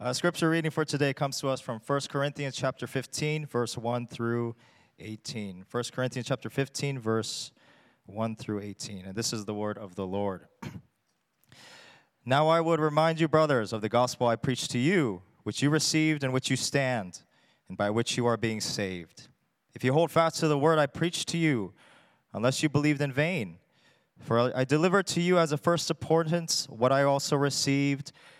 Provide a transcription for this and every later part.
Uh, scripture reading for today comes to us from 1 Corinthians chapter 15, verse 1 through 18. 1 Corinthians chapter 15, verse 1 through 18. And this is the word of the Lord. now I would remind you, brothers, of the gospel I preached to you, which you received and which you stand, and by which you are being saved. If you hold fast to the word I preached to you, unless you believed in vain. For I delivered to you as a first importance what I also received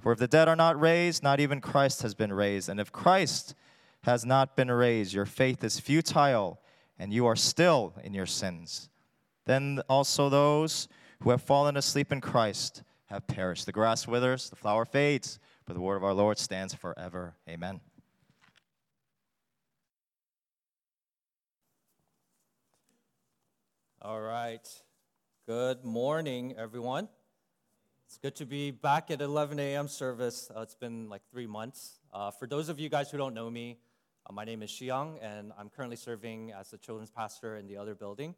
For if the dead are not raised, not even Christ has been raised. And if Christ has not been raised, your faith is futile, and you are still in your sins. Then also those who have fallen asleep in Christ have perished. The grass withers, the flower fades, but the word of our Lord stands forever. Amen. All right. Good morning, everyone. It's good to be back at 11 a.m. service. Uh, it's been like three months. Uh, for those of you guys who don't know me, uh, my name is Xiang, and I'm currently serving as the children's pastor in the other building.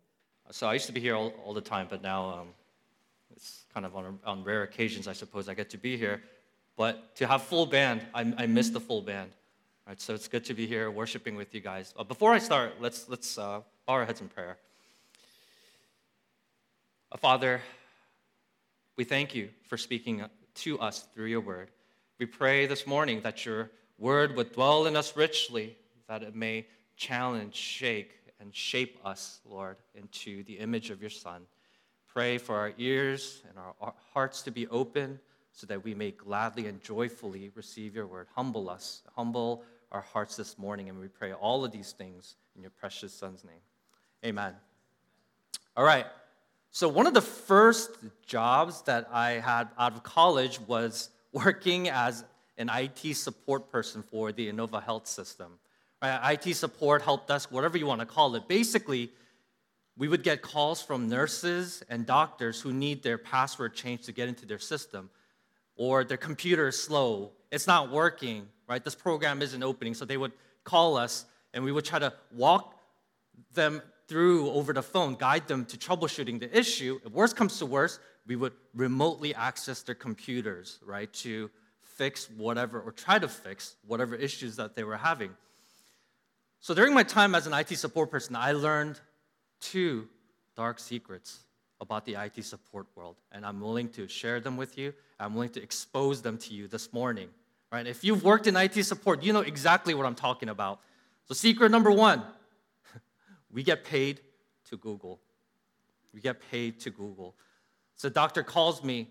Uh, so I used to be here all, all the time, but now um, it's kind of on, on rare occasions, I suppose, I get to be here. But to have full band, I, I miss the full band. Right, so it's good to be here worshiping with you guys. Uh, before I start, let's, let's uh, bow our heads in prayer. Father, we thank you for speaking to us through your word. We pray this morning that your word would dwell in us richly, that it may challenge, shake, and shape us, Lord, into the image of your Son. Pray for our ears and our hearts to be open so that we may gladly and joyfully receive your word. Humble us, humble our hearts this morning, and we pray all of these things in your precious Son's name. Amen. All right. So, one of the first jobs that I had out of college was working as an IT support person for the Inova Health System. Right? IT support, help desk, whatever you want to call it. Basically, we would get calls from nurses and doctors who need their password changed to get into their system, or their computer is slow, it's not working, right? This program isn't opening. So they would call us, and we would try to walk them through over the phone, guide them to troubleshooting the issue. If worst comes to worst, we would remotely access their computers, right, to fix whatever or try to fix whatever issues that they were having. So during my time as an IT support person, I learned two dark secrets about the IT support world, and I'm willing to share them with you. I'm willing to expose them to you this morning. Right? If you've worked in IT support, you know exactly what I'm talking about. So secret number 1, we get paid to Google. We get paid to Google. So doctor calls me,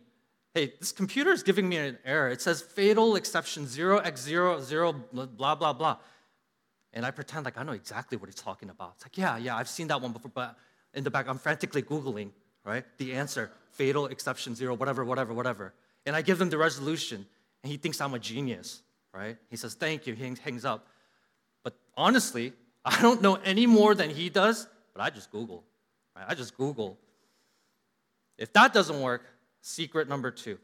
hey, this computer is giving me an error. It says fatal exception 0x00 blah, blah, blah. And I pretend like I know exactly what he's talking about. It's like, yeah, yeah, I've seen that one before, but in the back, I'm frantically Googling, right? The answer, fatal exception zero, whatever, whatever, whatever. And I give him the resolution, and he thinks I'm a genius, right? He says, thank you, he hangs up. But honestly, I don't know any more than he does, but I just Google. Right? I just Google. If that doesn't work, secret number two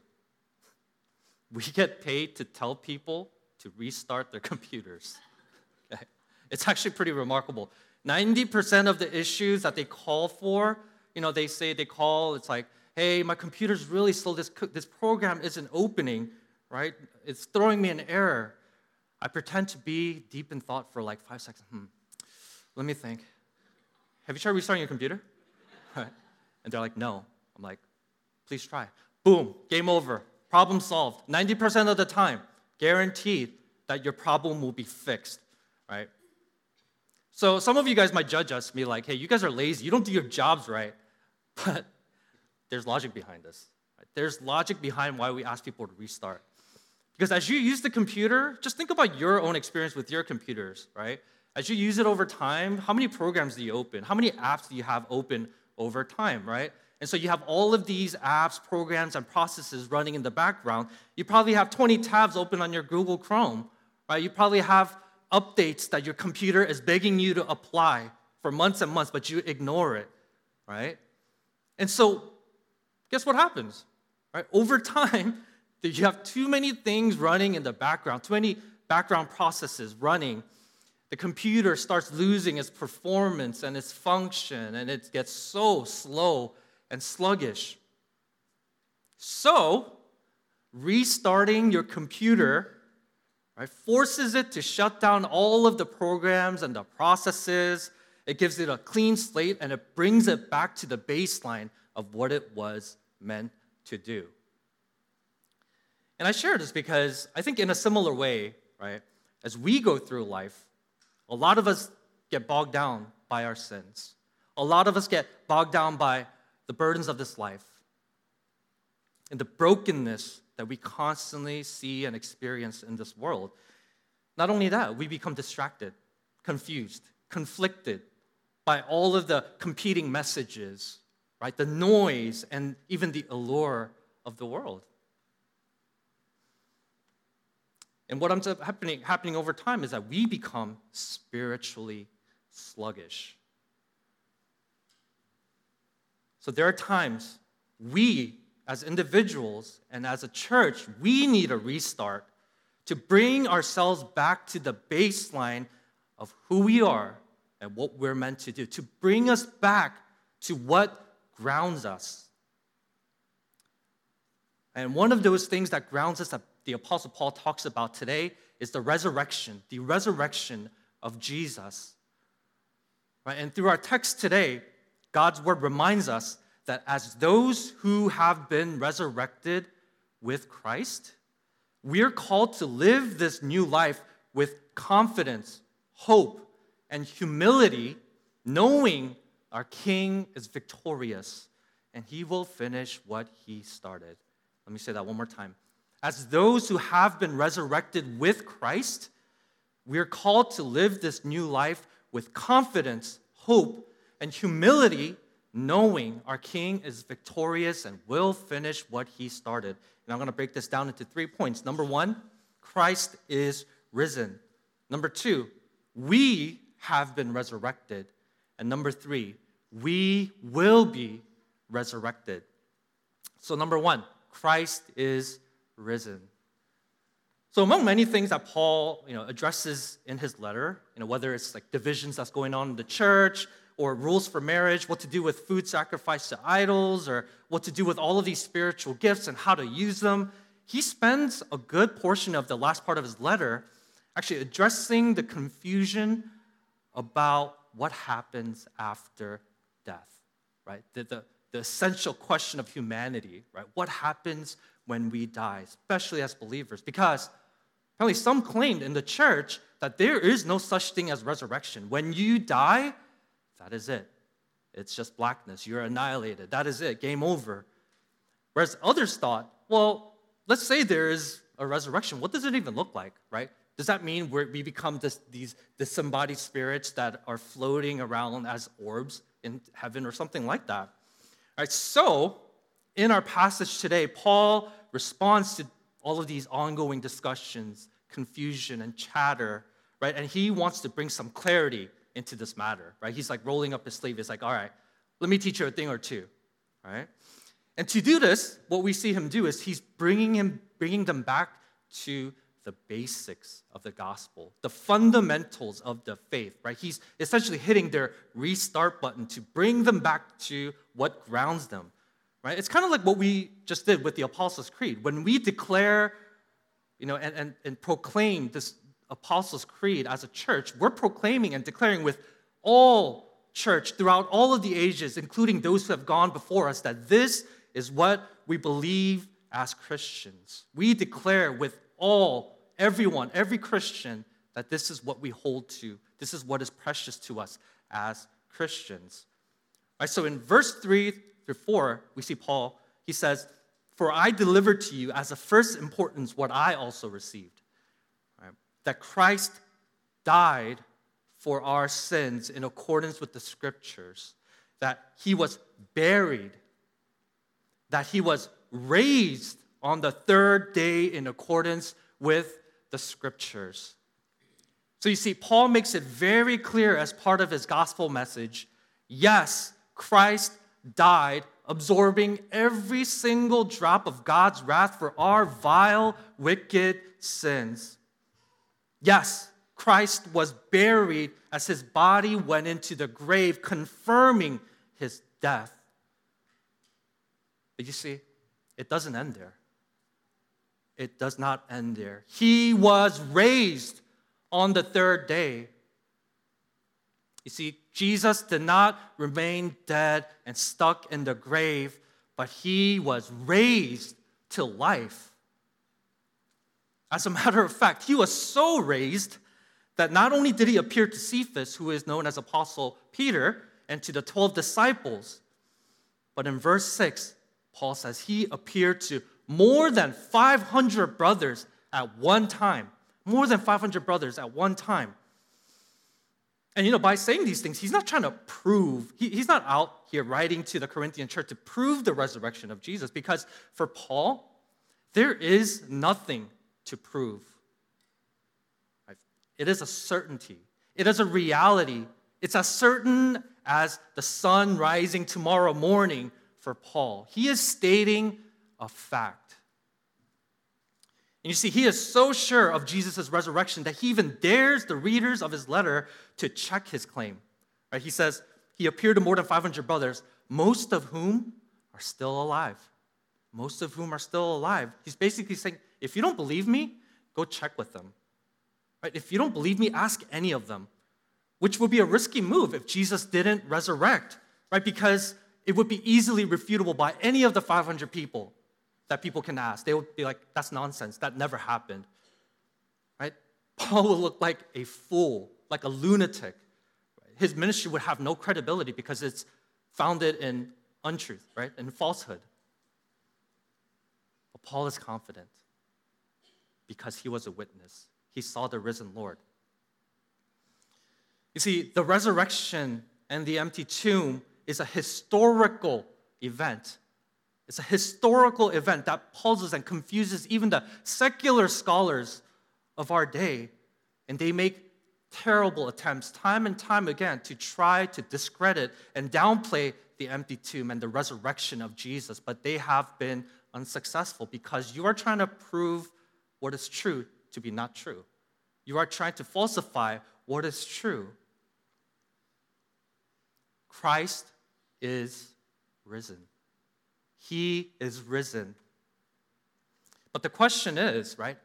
we get paid to tell people to restart their computers. Okay? It's actually pretty remarkable. 90% of the issues that they call for, you know, they say they call, it's like, hey, my computer's really slow, this, this program isn't opening, right? It's throwing me an error. I pretend to be deep in thought for like five seconds. Hmm, let me think. Have you tried restarting your computer? And they're like, no. I'm like, please try. Boom, game over. Problem solved. 90% of the time, guaranteed that your problem will be fixed, right? So some of you guys might judge us, be like, hey, you guys are lazy. You don't do your jobs right. But there's logic behind this. Right? There's logic behind why we ask people to restart. Because as you use the computer, just think about your own experience with your computers, right? As you use it over time, how many programs do you open? How many apps do you have open over time, right? And so you have all of these apps, programs, and processes running in the background. You probably have 20 tabs open on your Google Chrome, right? You probably have updates that your computer is begging you to apply for months and months, but you ignore it, right? And so, guess what happens? Right? Over time, you have too many things running in the background, too many background processes running. The computer starts losing its performance and its function, and it gets so slow and sluggish. So, restarting your computer right, forces it to shut down all of the programs and the processes. It gives it a clean slate and it brings it back to the baseline of what it was meant to do. And I share this because I think, in a similar way, right, as we go through life, a lot of us get bogged down by our sins. A lot of us get bogged down by the burdens of this life and the brokenness that we constantly see and experience in this world. Not only that, we become distracted, confused, conflicted by all of the competing messages, right? The noise and even the allure of the world. And what ends up happening, happening over time is that we become spiritually sluggish. So there are times we, as individuals and as a church, we need a restart to bring ourselves back to the baseline of who we are and what we're meant to do, to bring us back to what grounds us. And one of those things that grounds us the Apostle Paul talks about today is the resurrection, the resurrection of Jesus. Right? And through our text today, God's word reminds us that as those who have been resurrected with Christ, we're called to live this new life with confidence, hope, and humility, knowing our King is victorious and he will finish what he started. Let me say that one more time as those who have been resurrected with Christ, we are called to live this new life with confidence, hope, and humility, knowing our King is victorious and will finish what he started. And I'm going to break this down into three points. Number one, Christ is risen. Number two, we have been resurrected. And number three, we will be resurrected. So, number one, Christ is risen. So among many things that Paul, you know, addresses in his letter, you know, whether it's like divisions that's going on in the church or rules for marriage, what to do with food sacrificed to idols, or what to do with all of these spiritual gifts and how to use them, he spends a good portion of the last part of his letter actually addressing the confusion about what happens after death, right? The, the, the essential question of humanity, right? What happens when we die, especially as believers, because apparently some claimed in the church that there is no such thing as resurrection. When you die, that is it. It's just blackness. You're annihilated. That is it. Game over. Whereas others thought, well, let's say there is a resurrection. What does it even look like, right? Does that mean we become this, these disembodied spirits that are floating around as orbs in heaven or something like that? All right, so in our passage today, Paul responds to all of these ongoing discussions, confusion, and chatter, right? And he wants to bring some clarity into this matter, right? He's like rolling up his sleeve. He's like, all right, let me teach you a thing or two, right? And to do this, what we see him do is he's bringing him, bringing them back to the the basics of the gospel, the fundamentals of the faith, right? He's essentially hitting their restart button to bring them back to what grounds them, right? It's kind of like what we just did with the Apostles' Creed. When we declare, you know, and, and, and proclaim this Apostles' Creed as a church, we're proclaiming and declaring with all church throughout all of the ages, including those who have gone before us, that this is what we believe as Christians. We declare with all everyone, every Christian, that this is what we hold to. This is what is precious to us as Christians. Right, so in verse 3 through 4, we see Paul, he says, For I delivered to you as of first importance what I also received. Right, that Christ died for our sins in accordance with the scriptures, that he was buried, that he was raised on the third day in accordance with the scriptures. So you see, Paul makes it very clear as part of his gospel message yes, Christ died, absorbing every single drop of God's wrath for our vile, wicked sins. Yes, Christ was buried as his body went into the grave, confirming his death. But you see, it doesn't end there it does not end there. He was raised on the third day. You see, Jesus did not remain dead and stuck in the grave, but he was raised to life. As a matter of fact, he was so raised that not only did he appear to Cephas, who is known as Apostle Peter, and to the 12 disciples, but in verse 6, Paul says he appeared to more than 500 brothers at one time. More than 500 brothers at one time. And you know, by saying these things, he's not trying to prove, he, he's not out here writing to the Corinthian church to prove the resurrection of Jesus, because for Paul, there is nothing to prove. It is a certainty, it is a reality. It's as certain as the sun rising tomorrow morning for Paul. He is stating a fact. And you see, he is so sure of Jesus' resurrection that he even dares the readers of his letter to check his claim. Right? He says, He appeared to more than 500 brothers, most of whom are still alive. Most of whom are still alive. He's basically saying, if you don't believe me, go check with them. Right? If you don't believe me, ask any of them, which would be a risky move if Jesus didn't resurrect, right? Because it would be easily refutable by any of the 500 people that people can ask. They would be like, that's nonsense. That never happened. Right? Paul would look like a fool, like a lunatic. His ministry would have no credibility because it's founded in untruth, right? In falsehood. But Paul is confident because he was a witness. He saw the risen Lord. You see, the resurrection and the empty tomb is a historical event it's a historical event that puzzles and confuses even the secular scholars of our day. And they make terrible attempts time and time again to try to discredit and downplay the empty tomb and the resurrection of Jesus. But they have been unsuccessful because you are trying to prove what is true to be not true. You are trying to falsify what is true. Christ is risen. He is risen. But the question is, right,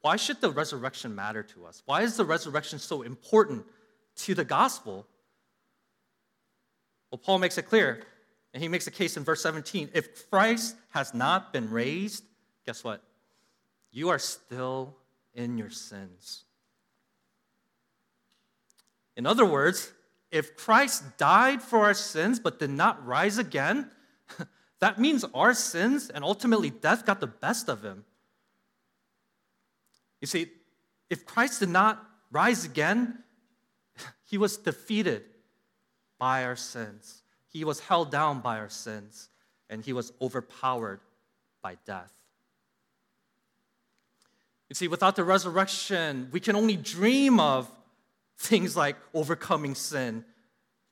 why should the resurrection matter to us? Why is the resurrection so important to the gospel? Well, Paul makes it clear, and he makes a case in verse 17. If Christ has not been raised, guess what? You are still in your sins. In other words, if Christ died for our sins but did not rise again, that means our sins and ultimately death got the best of him. You see, if Christ did not rise again, he was defeated by our sins. He was held down by our sins, and he was overpowered by death. You see, without the resurrection, we can only dream of things like overcoming sin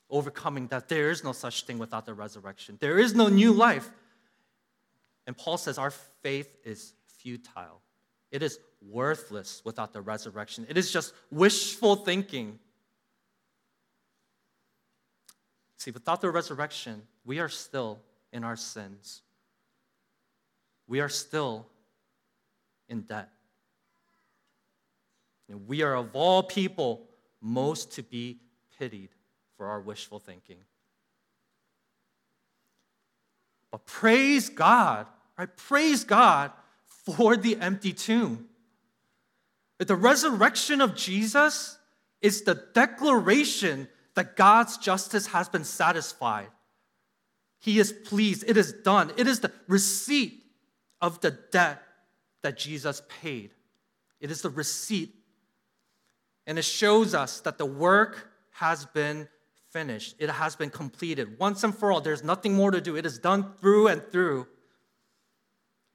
overcoming that there is no such thing without the resurrection. There is no new life. And Paul says our faith is futile, it is worthless without the resurrection. It is just wishful thinking. See, without the resurrection, we are still in our sins. We are still in debt. And we are, of all people, most to be pitied for our wishful thinking. But praise God, right? Praise God for the empty tomb. The resurrection of Jesus is the declaration that God's justice has been satisfied. He is pleased. It is done. It is the receipt of the debt that Jesus paid. It is the receipt. And it shows us that the work has been finished, it has been completed once and for all. There's nothing more to do, it is done through and through.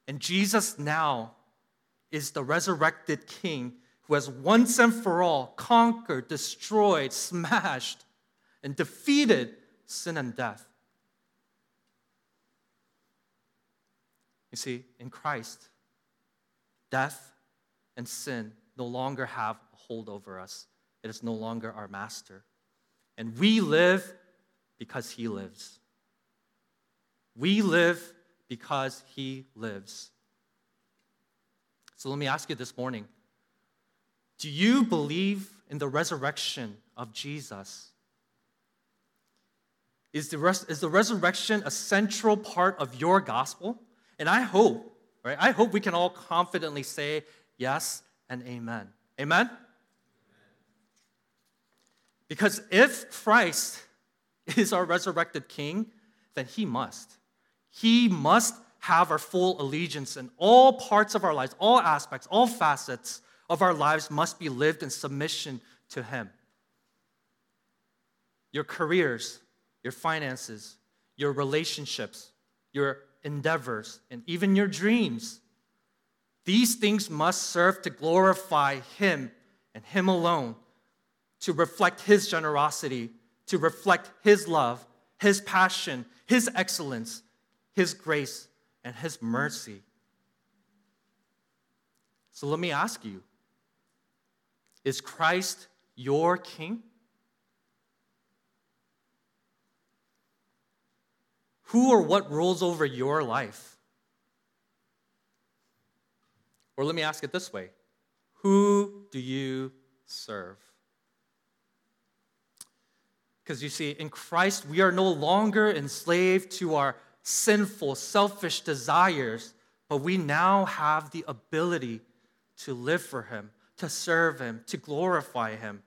And Jesus now is the resurrected King who has once and for all conquered, destroyed, smashed, and defeated sin and death. You see, in Christ, death and sin no longer have a hold over us. It is no longer our master. And we live because he lives. We live because he lives. So let me ask you this morning do you believe in the resurrection of Jesus? Is the, res- is the resurrection a central part of your gospel? And I hope, right? I hope we can all confidently say yes and amen. Amen? Because if Christ is our resurrected king, then he must. He must have our full allegiance in all parts of our lives, all aspects, all facets of our lives must be lived in submission to him. Your careers, your finances, your relationships, your endeavors, and even your dreams. These things must serve to glorify Him and Him alone, to reflect His generosity, to reflect His love, His passion, His excellence, His grace, and His mercy. So let me ask you Is Christ your King? Who or what rules over your life? Or let me ask it this way Who do you serve? Because you see, in Christ, we are no longer enslaved to our sinful, selfish desires, but we now have the ability to live for Him, to serve Him, to glorify Him.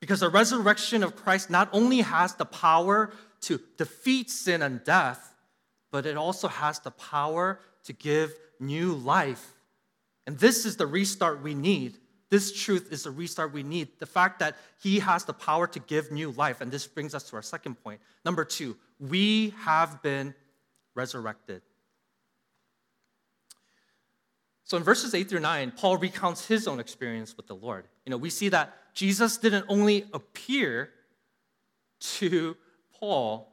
Because the resurrection of Christ not only has the power to defeat sin and death, but it also has the power to give new life. And this is the restart we need. This truth is the restart we need. The fact that He has the power to give new life. And this brings us to our second point. Number two, we have been resurrected. So in verses 8 through 9, Paul recounts his own experience with the Lord. You know, we see that Jesus didn't only appear to Paul,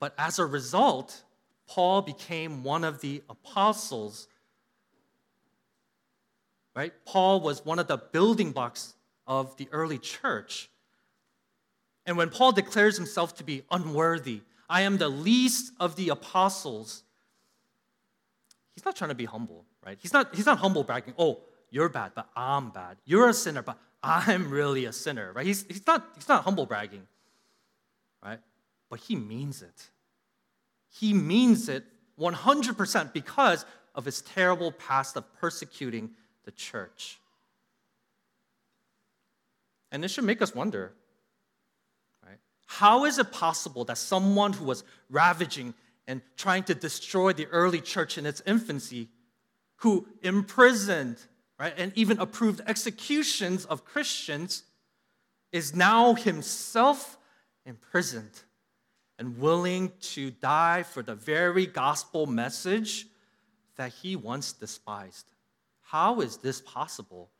but as a result, Paul became one of the apostles. Right? Paul was one of the building blocks of the early church. And when Paul declares himself to be unworthy, I am the least of the apostles, he's not trying to be humble, right? He's not, he's not humble bragging, oh, you're bad, but I'm bad. You're a sinner, but I'm really a sinner, right? He's, he's, not, he's not humble bragging right? But he means it. He means it 100% because of his terrible past of persecuting the church. And it should make us wonder, right? How is it possible that someone who was ravaging and trying to destroy the early church in its infancy, who imprisoned, right, and even approved executions of Christians, is now himself imprisoned and willing to die for the very gospel message that he once despised. How is this possible?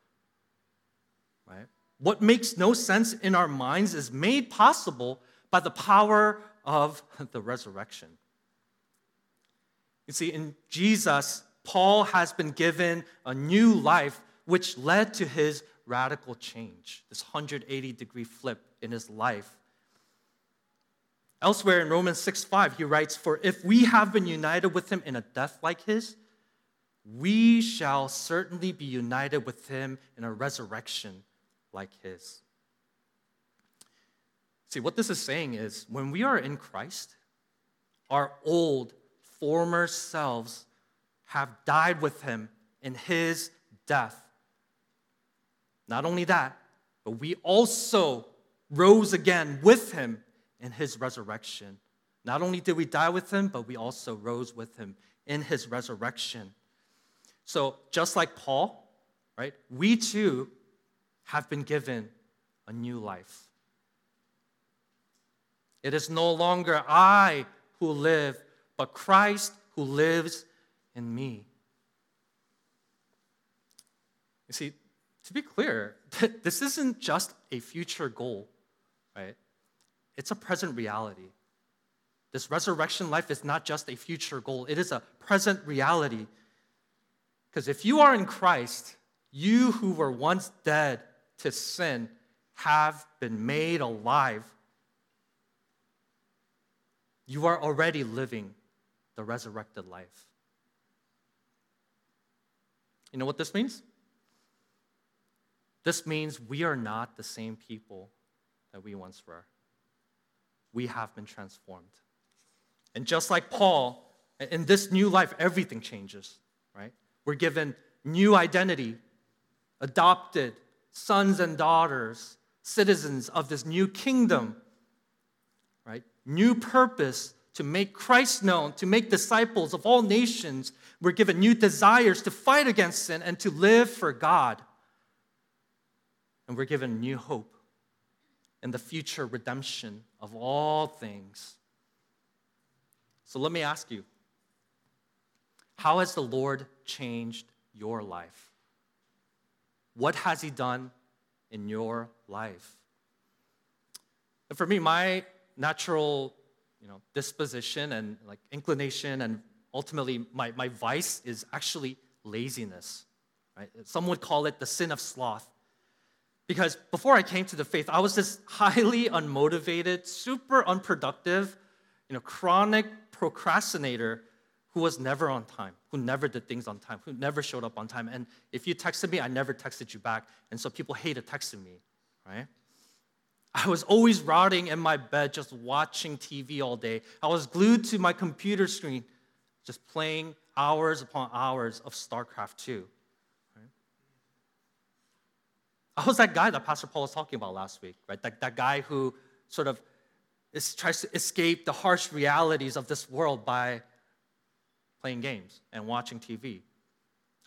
Right? What makes no sense in our minds is made possible by the power of the resurrection. You see, in Jesus, Paul has been given a new life, which led to his radical change, this 180 degree flip in his life. Elsewhere in Romans 6 5, he writes, For if we have been united with him in a death like his, we shall certainly be united with him in a resurrection like his. See, what this is saying is when we are in Christ, our old, former selves have died with him in his death. Not only that, but we also rose again with him in his resurrection. Not only did we die with him, but we also rose with him in his resurrection. So, just like Paul, right, we too have been given a new life. It is no longer I who live, but Christ who lives in me. You see, to be clear, this isn't just a future goal, right? It's a present reality. This resurrection life is not just a future goal, it is a present reality. Because if you are in Christ, you who were once dead to sin have been made alive you are already living the resurrected life. You know what this means? This means we are not the same people that we once were. We have been transformed. And just like Paul, in this new life, everything changes, right? We're given new identity, adopted sons and daughters, citizens of this new kingdom right? new purpose to make Christ known, to make disciples of all nations. We're given new desires to fight against sin and to live for God. And we're given new hope in the future redemption of all things. So let me ask you how has the Lord changed your life? What has He done in your life? And for me, my natural you know, disposition and like inclination and ultimately my, my vice is actually laziness. Right? Some would call it the sin of sloth. Because before I came to the faith, I was this highly unmotivated, super unproductive, you know, chronic procrastinator who was never on time, who never did things on time, who never showed up on time. And if you texted me, I never texted you back. And so people hated texting me, right? I was always rotting in my bed, just watching TV all day. I was glued to my computer screen, just playing hours upon hours of StarCraft 2. Right? I was that guy that Pastor Paul was talking about last week, right? That, that guy who sort of is, tries to escape the harsh realities of this world by playing games and watching TV.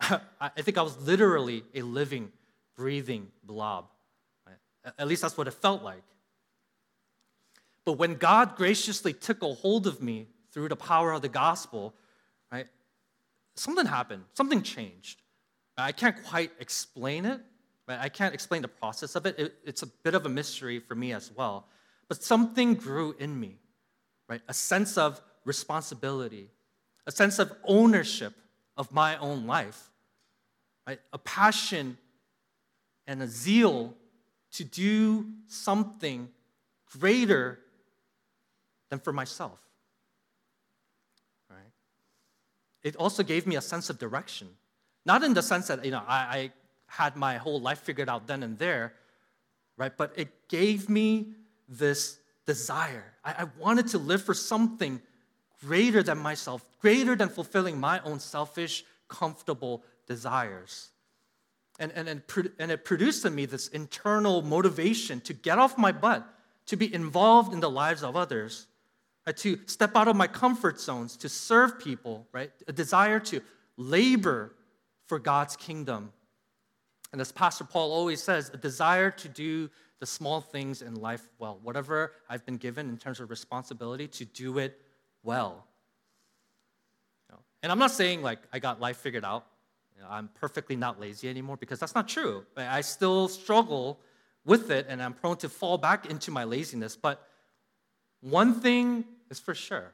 I think I was literally a living, breathing blob at least that's what it felt like. But when God graciously took a hold of me through the power of the gospel, right, something happened, something changed. I can't quite explain it, right? I can't explain the process of it. it. It's a bit of a mystery for me as well. But something grew in me, right? A sense of responsibility, a sense of ownership of my own life, right? A passion and a zeal to do something greater than for myself. Right? It also gave me a sense of direction. Not in the sense that you know I, I had my whole life figured out then and there, right? But it gave me this desire. I, I wanted to live for something greater than myself, greater than fulfilling my own selfish, comfortable desires. And, and, and, and it produced in me this internal motivation to get off my butt, to be involved in the lives of others, uh, to step out of my comfort zones, to serve people, right? A desire to labor for God's kingdom. And as Pastor Paul always says, a desire to do the small things in life well. Whatever I've been given in terms of responsibility, to do it well. And I'm not saying like I got life figured out. You know, I'm perfectly not lazy anymore because that's not true. I still struggle with it and I'm prone to fall back into my laziness. But one thing is for sure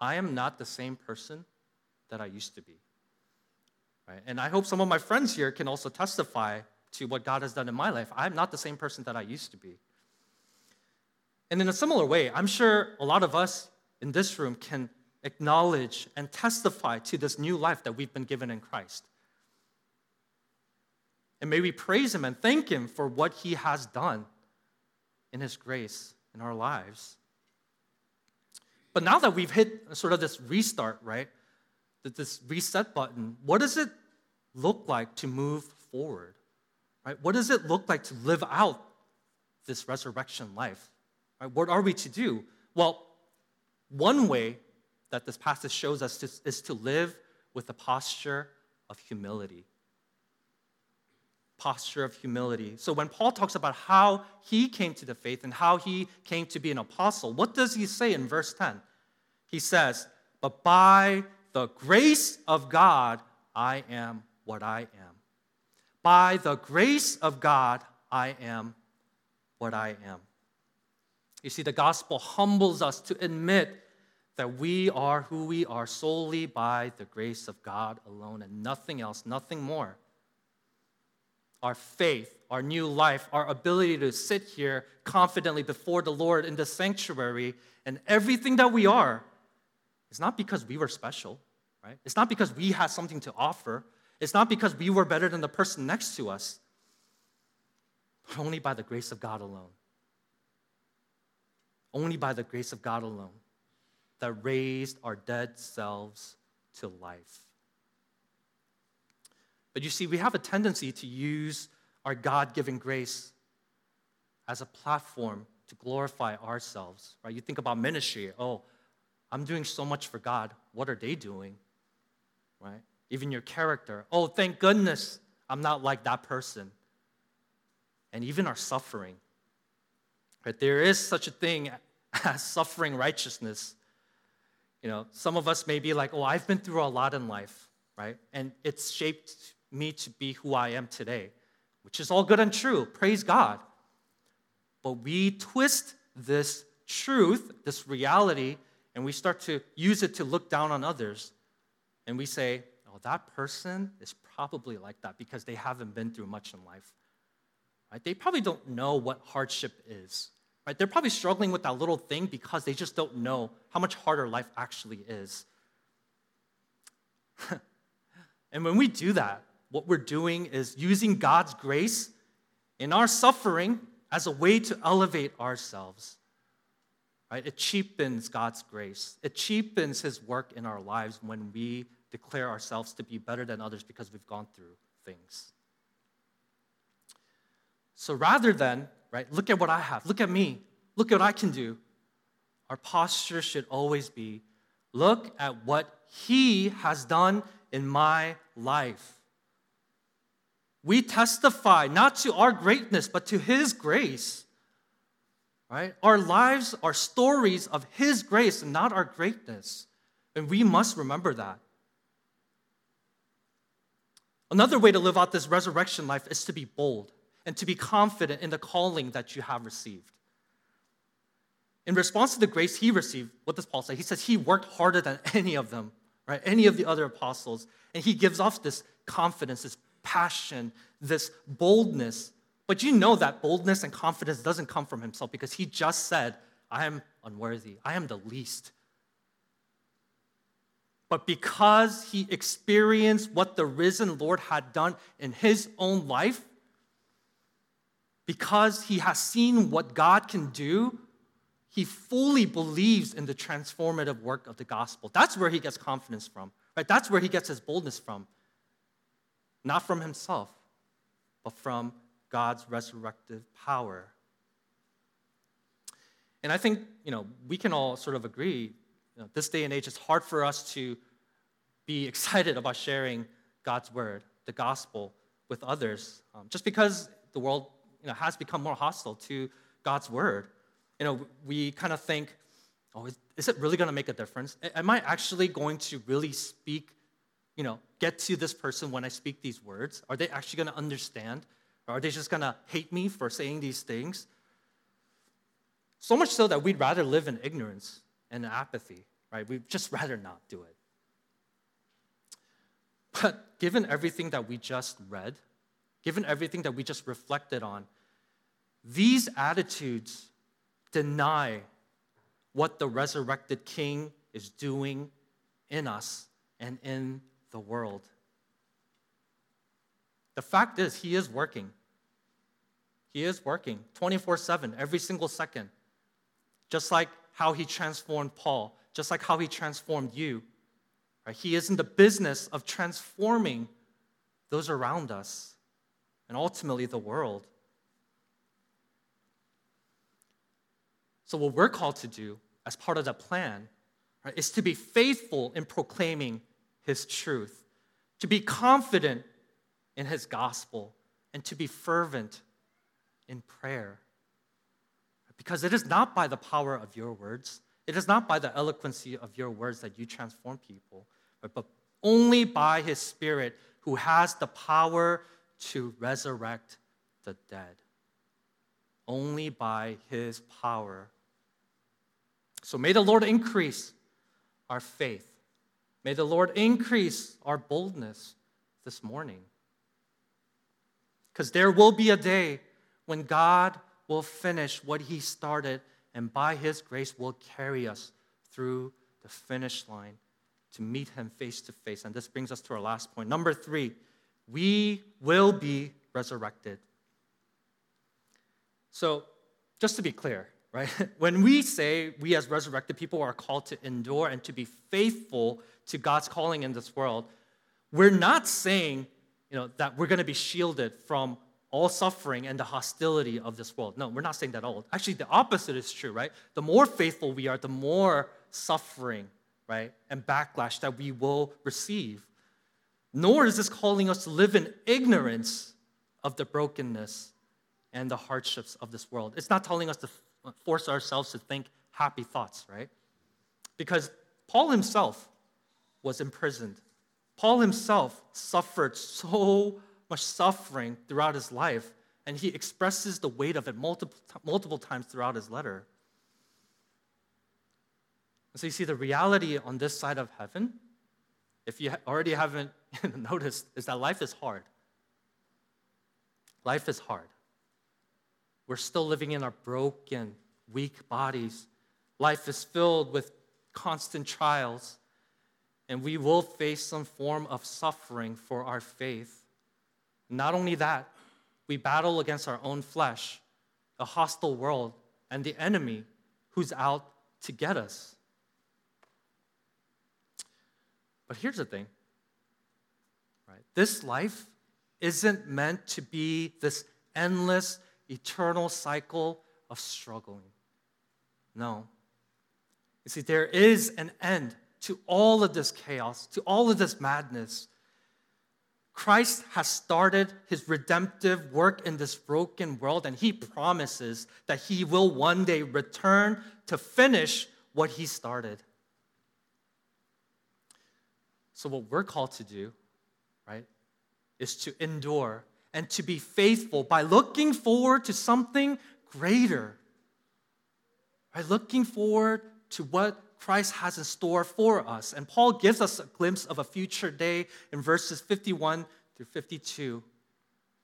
I am not the same person that I used to be. Right? And I hope some of my friends here can also testify to what God has done in my life. I'm not the same person that I used to be. And in a similar way, I'm sure a lot of us in this room can acknowledge and testify to this new life that we've been given in Christ. And may we praise Him and thank Him for what He has done in His grace in our lives. But now that we've hit sort of this restart, right? This reset button, what does it look like to move forward? Right? What does it look like to live out this resurrection life? Right? What are we to do? Well, one way that this passage shows us is, to live with a posture of humility. Posture of humility. So when Paul talks about how he came to the faith and how he came to be an apostle, what does he say in verse 10? He says, But by the grace of God, I am what I am. By the grace of God, I am what I am. You see, the gospel humbles us to admit that we are who we are solely by the grace of God alone and nothing else, nothing more. Our faith, our new life, our ability to sit here confidently before the Lord in the sanctuary, and everything that we are, is not because we were special, right? It's not because we had something to offer. It's not because we were better than the person next to us, but only by the grace of God alone. Only by the grace of God alone that raised our dead selves to life. But you see, we have a tendency to use our God given grace as a platform to glorify ourselves, right? You think about ministry. Oh, I'm doing so much for God. What are they doing? Right? Even your character. Oh, thank goodness I'm not like that person. And even our suffering. Right? There is such a thing as suffering righteousness you know, some of us may be like, oh, I've been through a lot in life, right? And it's shaped me to be who I am today, which is all good and true. Praise God. But we twist this truth, this reality, and we start to use it to look down on others. And we say, oh, that person is probably like that because they haven't been through much in life. Right? They probably don't know what hardship is. Right? They're probably struggling with that little thing because they just don't know how much harder life actually is. and when we do that, what we're doing is using God's grace in our suffering as a way to elevate ourselves. Right? It cheapens God's grace. It cheapens his work in our lives when we declare ourselves to be better than others because we've gone through things. So rather than right? Look at what I have. Look at me. Look at what I can do. Our posture should always be look at what He has done in my life. We testify not to our greatness, but to His grace. Right? Our lives are stories of His grace and not our greatness. And we must remember that. Another way to live out this resurrection life is to be bold and to be confident in the calling that you have received. In response to the grace he received, what does Paul say? He says he worked harder than any of them, right? Any of the other apostles. And he gives off this confidence, this passion, this boldness. But you know that boldness and confidence doesn't come from himself because he just said, I am unworthy. I am the least. But because he experienced what the risen Lord had done in his own life, because he has seen what God can do, he fully believes in the transformative work of the gospel. That's where he gets confidence from, right? That's where he gets his boldness from. Not from himself, but from God's resurrective power. And I think, you know, we can all sort of agree, you know, this day and age, it's hard for us to be excited about sharing God's word, the gospel, with others, um, just because the world you know, has become more hostile to God's word. You know, we kind of think, oh, is, is it really going to make a difference? Am I actually going to really speak, you know, get to this person when I speak these words? Are they actually going to understand? Or are they just going to hate me for saying these things? So much so that we'd rather live in ignorance and apathy, right? We'd just rather not do it. But given everything that we just read, given everything that we just reflected on, these attitudes deny what the resurrected King is doing in us and in the world. The fact is, He is working. He is working 24 7, every single second. Just like how He transformed Paul, just like how He transformed you. Right? He is in the business of transforming those around us and ultimately the world. So, what we're called to do as part of the plan right, is to be faithful in proclaiming His truth, to be confident in His gospel, and to be fervent in prayer. Because it is not by the power of your words, it is not by the eloquency of your words that you transform people, but only by His Spirit who has the power to resurrect the dead. Only by His power. So may the Lord increase our faith. May the Lord increase our boldness this morning. Because there will be a day when God will finish what He started, and by His grace will carry us through the finish line to meet Him face to face. And this brings us to our last point. Number three, we will be resurrected. So, just to be clear, right? When we say we as resurrected people are called to endure and to be faithful to God's calling in this world, we're not saying you know, that we're going to be shielded from all suffering and the hostility of this world. No, we're not saying that at all. Actually, the opposite is true, right? The more faithful we are, the more suffering, right, and backlash that we will receive. Nor is this calling us to live in ignorance of the brokenness and the hardships of this world. It's not telling us to force ourselves to think happy thoughts, right? Because Paul himself was imprisoned. Paul himself suffered so much suffering throughout his life, and he expresses the weight of it multiple, multiple times throughout his letter. So you see, the reality on this side of heaven, if you already haven't noticed, is that life is hard. Life is hard. We're still living in our broken, weak bodies. Life is filled with constant trials, and we will face some form of suffering for our faith. Not only that, we battle against our own flesh, a hostile world, and the enemy who's out to get us. But here's the thing right? This life isn't meant to be this endless eternal cycle of struggling. No. You see, there is an end to all of this chaos, to all of this madness. Christ has started his redemptive work in this broken world, and he promises that he will one day return to finish what he started. So, what we're called to do, right, is to endure and to be faithful by looking forward to something greater. By looking forward to what Christ has in store for us. And Paul gives us a glimpse of a future day in verses 51 through 52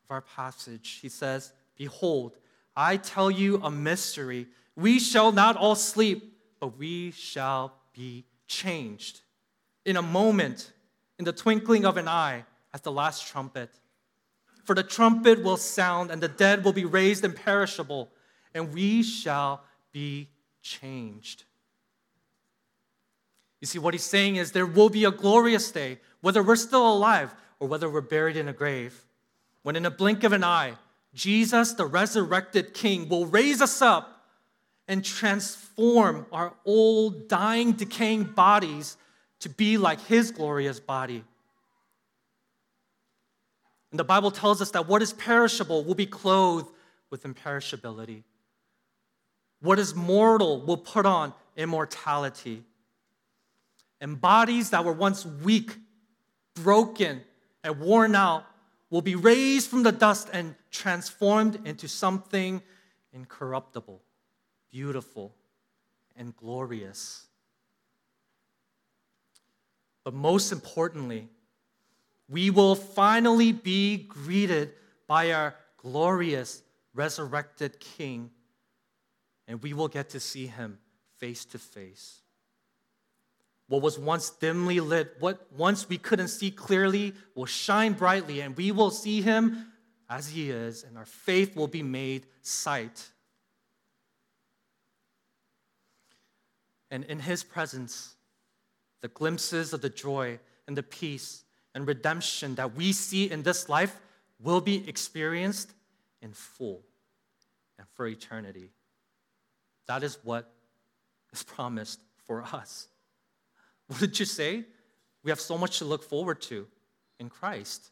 of our passage. He says, Behold, I tell you a mystery. We shall not all sleep, but we shall be changed. In a moment, in the twinkling of an eye, at the last trumpet. For the trumpet will sound, and the dead will be raised imperishable, and we shall be changed. You see, what he's saying is there will be a glorious day, whether we're still alive or whether we're buried in a grave, when in a blink of an eye, Jesus, the resurrected King, will raise us up and transform our old, dying, decaying bodies to be like his glorious body. And the Bible tells us that what is perishable will be clothed with imperishability. What is mortal will put on immortality. And bodies that were once weak, broken, and worn out will be raised from the dust and transformed into something incorruptible, beautiful, and glorious. But most importantly, we will finally be greeted by our glorious resurrected King, and we will get to see him face to face. What was once dimly lit, what once we couldn't see clearly, will shine brightly, and we will see him as he is, and our faith will be made sight. And in his presence, the glimpses of the joy and the peace and redemption that we see in this life will be experienced in full and for eternity. That is what is promised for us. What did you say? We have so much to look forward to in Christ.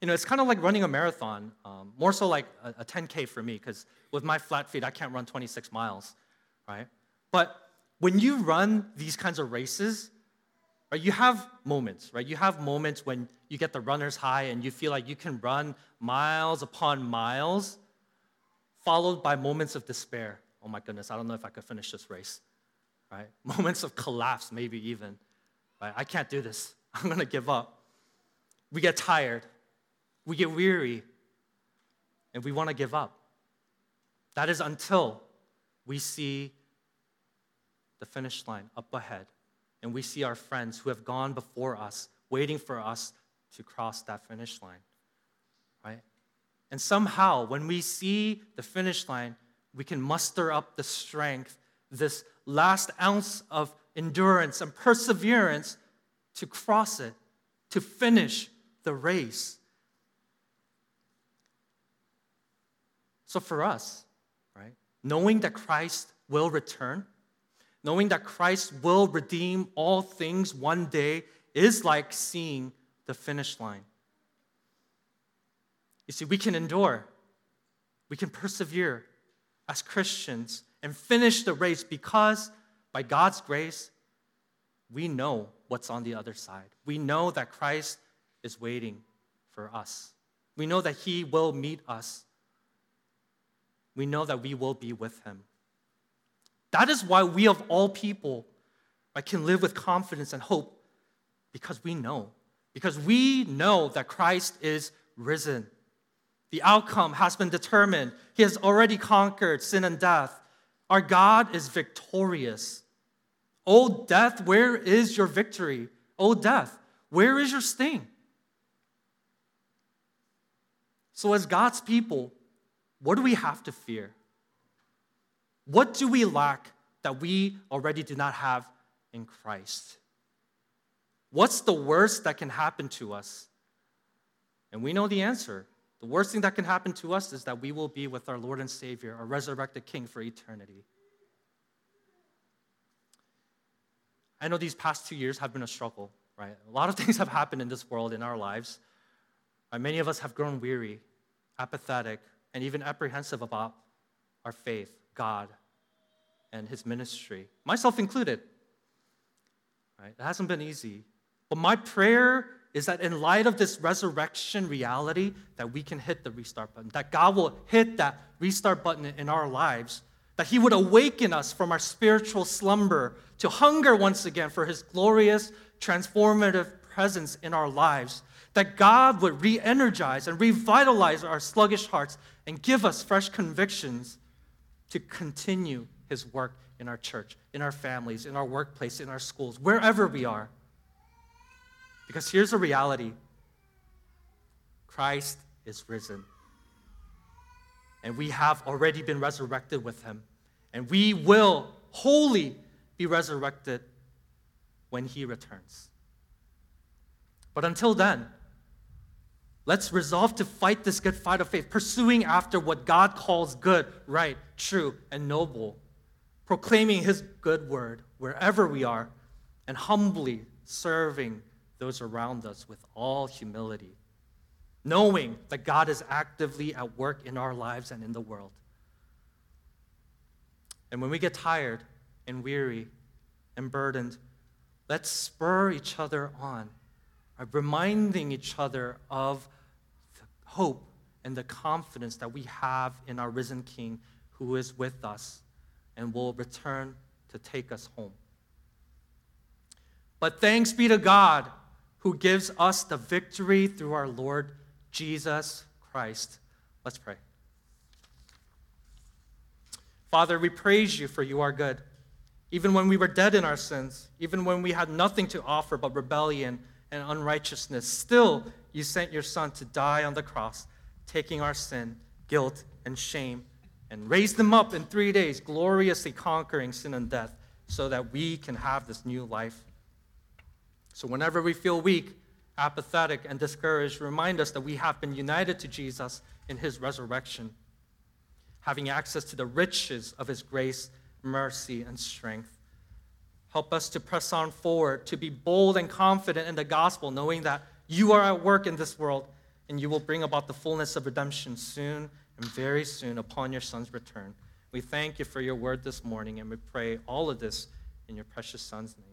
You know, it's kind of like running a marathon, um, more so like a, a 10K for me, because with my flat feet, I can't run 26 miles, right? But when you run these kinds of races, right, you have moments, right? You have moments when you get the runner's high and you feel like you can run miles upon miles, followed by moments of despair. Oh my goodness, I don't know if I could finish this race, right? Moments of collapse, maybe even, right? I can't do this. I'm gonna give up. We get tired, we get weary, and we want to give up. That is until we see the finish line up ahead and we see our friends who have gone before us waiting for us to cross that finish line. Right? And somehow, when we see the finish line, we can muster up the strength, this last ounce of endurance and perseverance to cross it, to finish the race. So for us, right, knowing that Christ will return, knowing that Christ will redeem all things one day is like seeing the finish line. You see, we can endure, we can persevere as Christians and finish the race because by God's grace, we know what's on the other side. We know that Christ is waiting for us. We know that He will meet us we know that we will be with him. That is why we, of all people, right, can live with confidence and hope because we know. Because we know that Christ is risen. The outcome has been determined. He has already conquered sin and death. Our God is victorious. O death, where is your victory? O death, where is your sting? So, as God's people, what do we have to fear? What do we lack that we already do not have in Christ? What's the worst that can happen to us? And we know the answer. The worst thing that can happen to us is that we will be with our Lord and Savior, our resurrected King for eternity. I know these past two years have been a struggle, right? A lot of things have happened in this world, in our lives. Right? Many of us have grown weary, apathetic, and even apprehensive about our faith, God, and His ministry, myself included. Right? It hasn't been easy. But my prayer is that in light of this resurrection reality, that we can hit the restart button, that God will hit that restart button in our lives, that He would awaken us from our spiritual slumber to hunger once again for His glorious, transformative presence in our lives, that God would re energize and revitalize our sluggish hearts and give us fresh convictions to continue His work in our church, in our families, in our workplace, in our schools, wherever we are. Because here's the reality Christ is risen. And we have already been resurrected with him. And we will wholly be resurrected when he returns. But until then, Let's resolve to fight this good fight of faith, pursuing after what God calls good, right, true, and noble, proclaiming His good word wherever we are, and humbly serving those around us with all humility, knowing that God is actively at work in our lives and in the world. And when we get tired and weary and burdened, let's spur each other on reminding each other of the hope and the confidence that we have in our risen King who is with us and will return to take us home. But thanks be to God who gives us the victory through our Lord Jesus Christ. Let's pray. Father, we praise you for you are good. Even when we were dead in our sins, even when we had nothing to offer but rebellion and unrighteousness, still you sent your Son to die on the cross, taking our sin, guilt, and shame, and raised them up in three days, gloriously conquering sin and death, so that we can have this new life. So whenever we feel weak, apathetic, and discouraged, remind us that we have been united to Jesus in his resurrection having access to the riches of His grace, mercy, and strength. Help us to press on forward, to be bold and confident in the gospel, knowing that you are at work in this world and you will bring about the fullness of redemption soon and very soon upon your Son's return. We thank you for your word this morning and we pray all of this in your precious Son's name.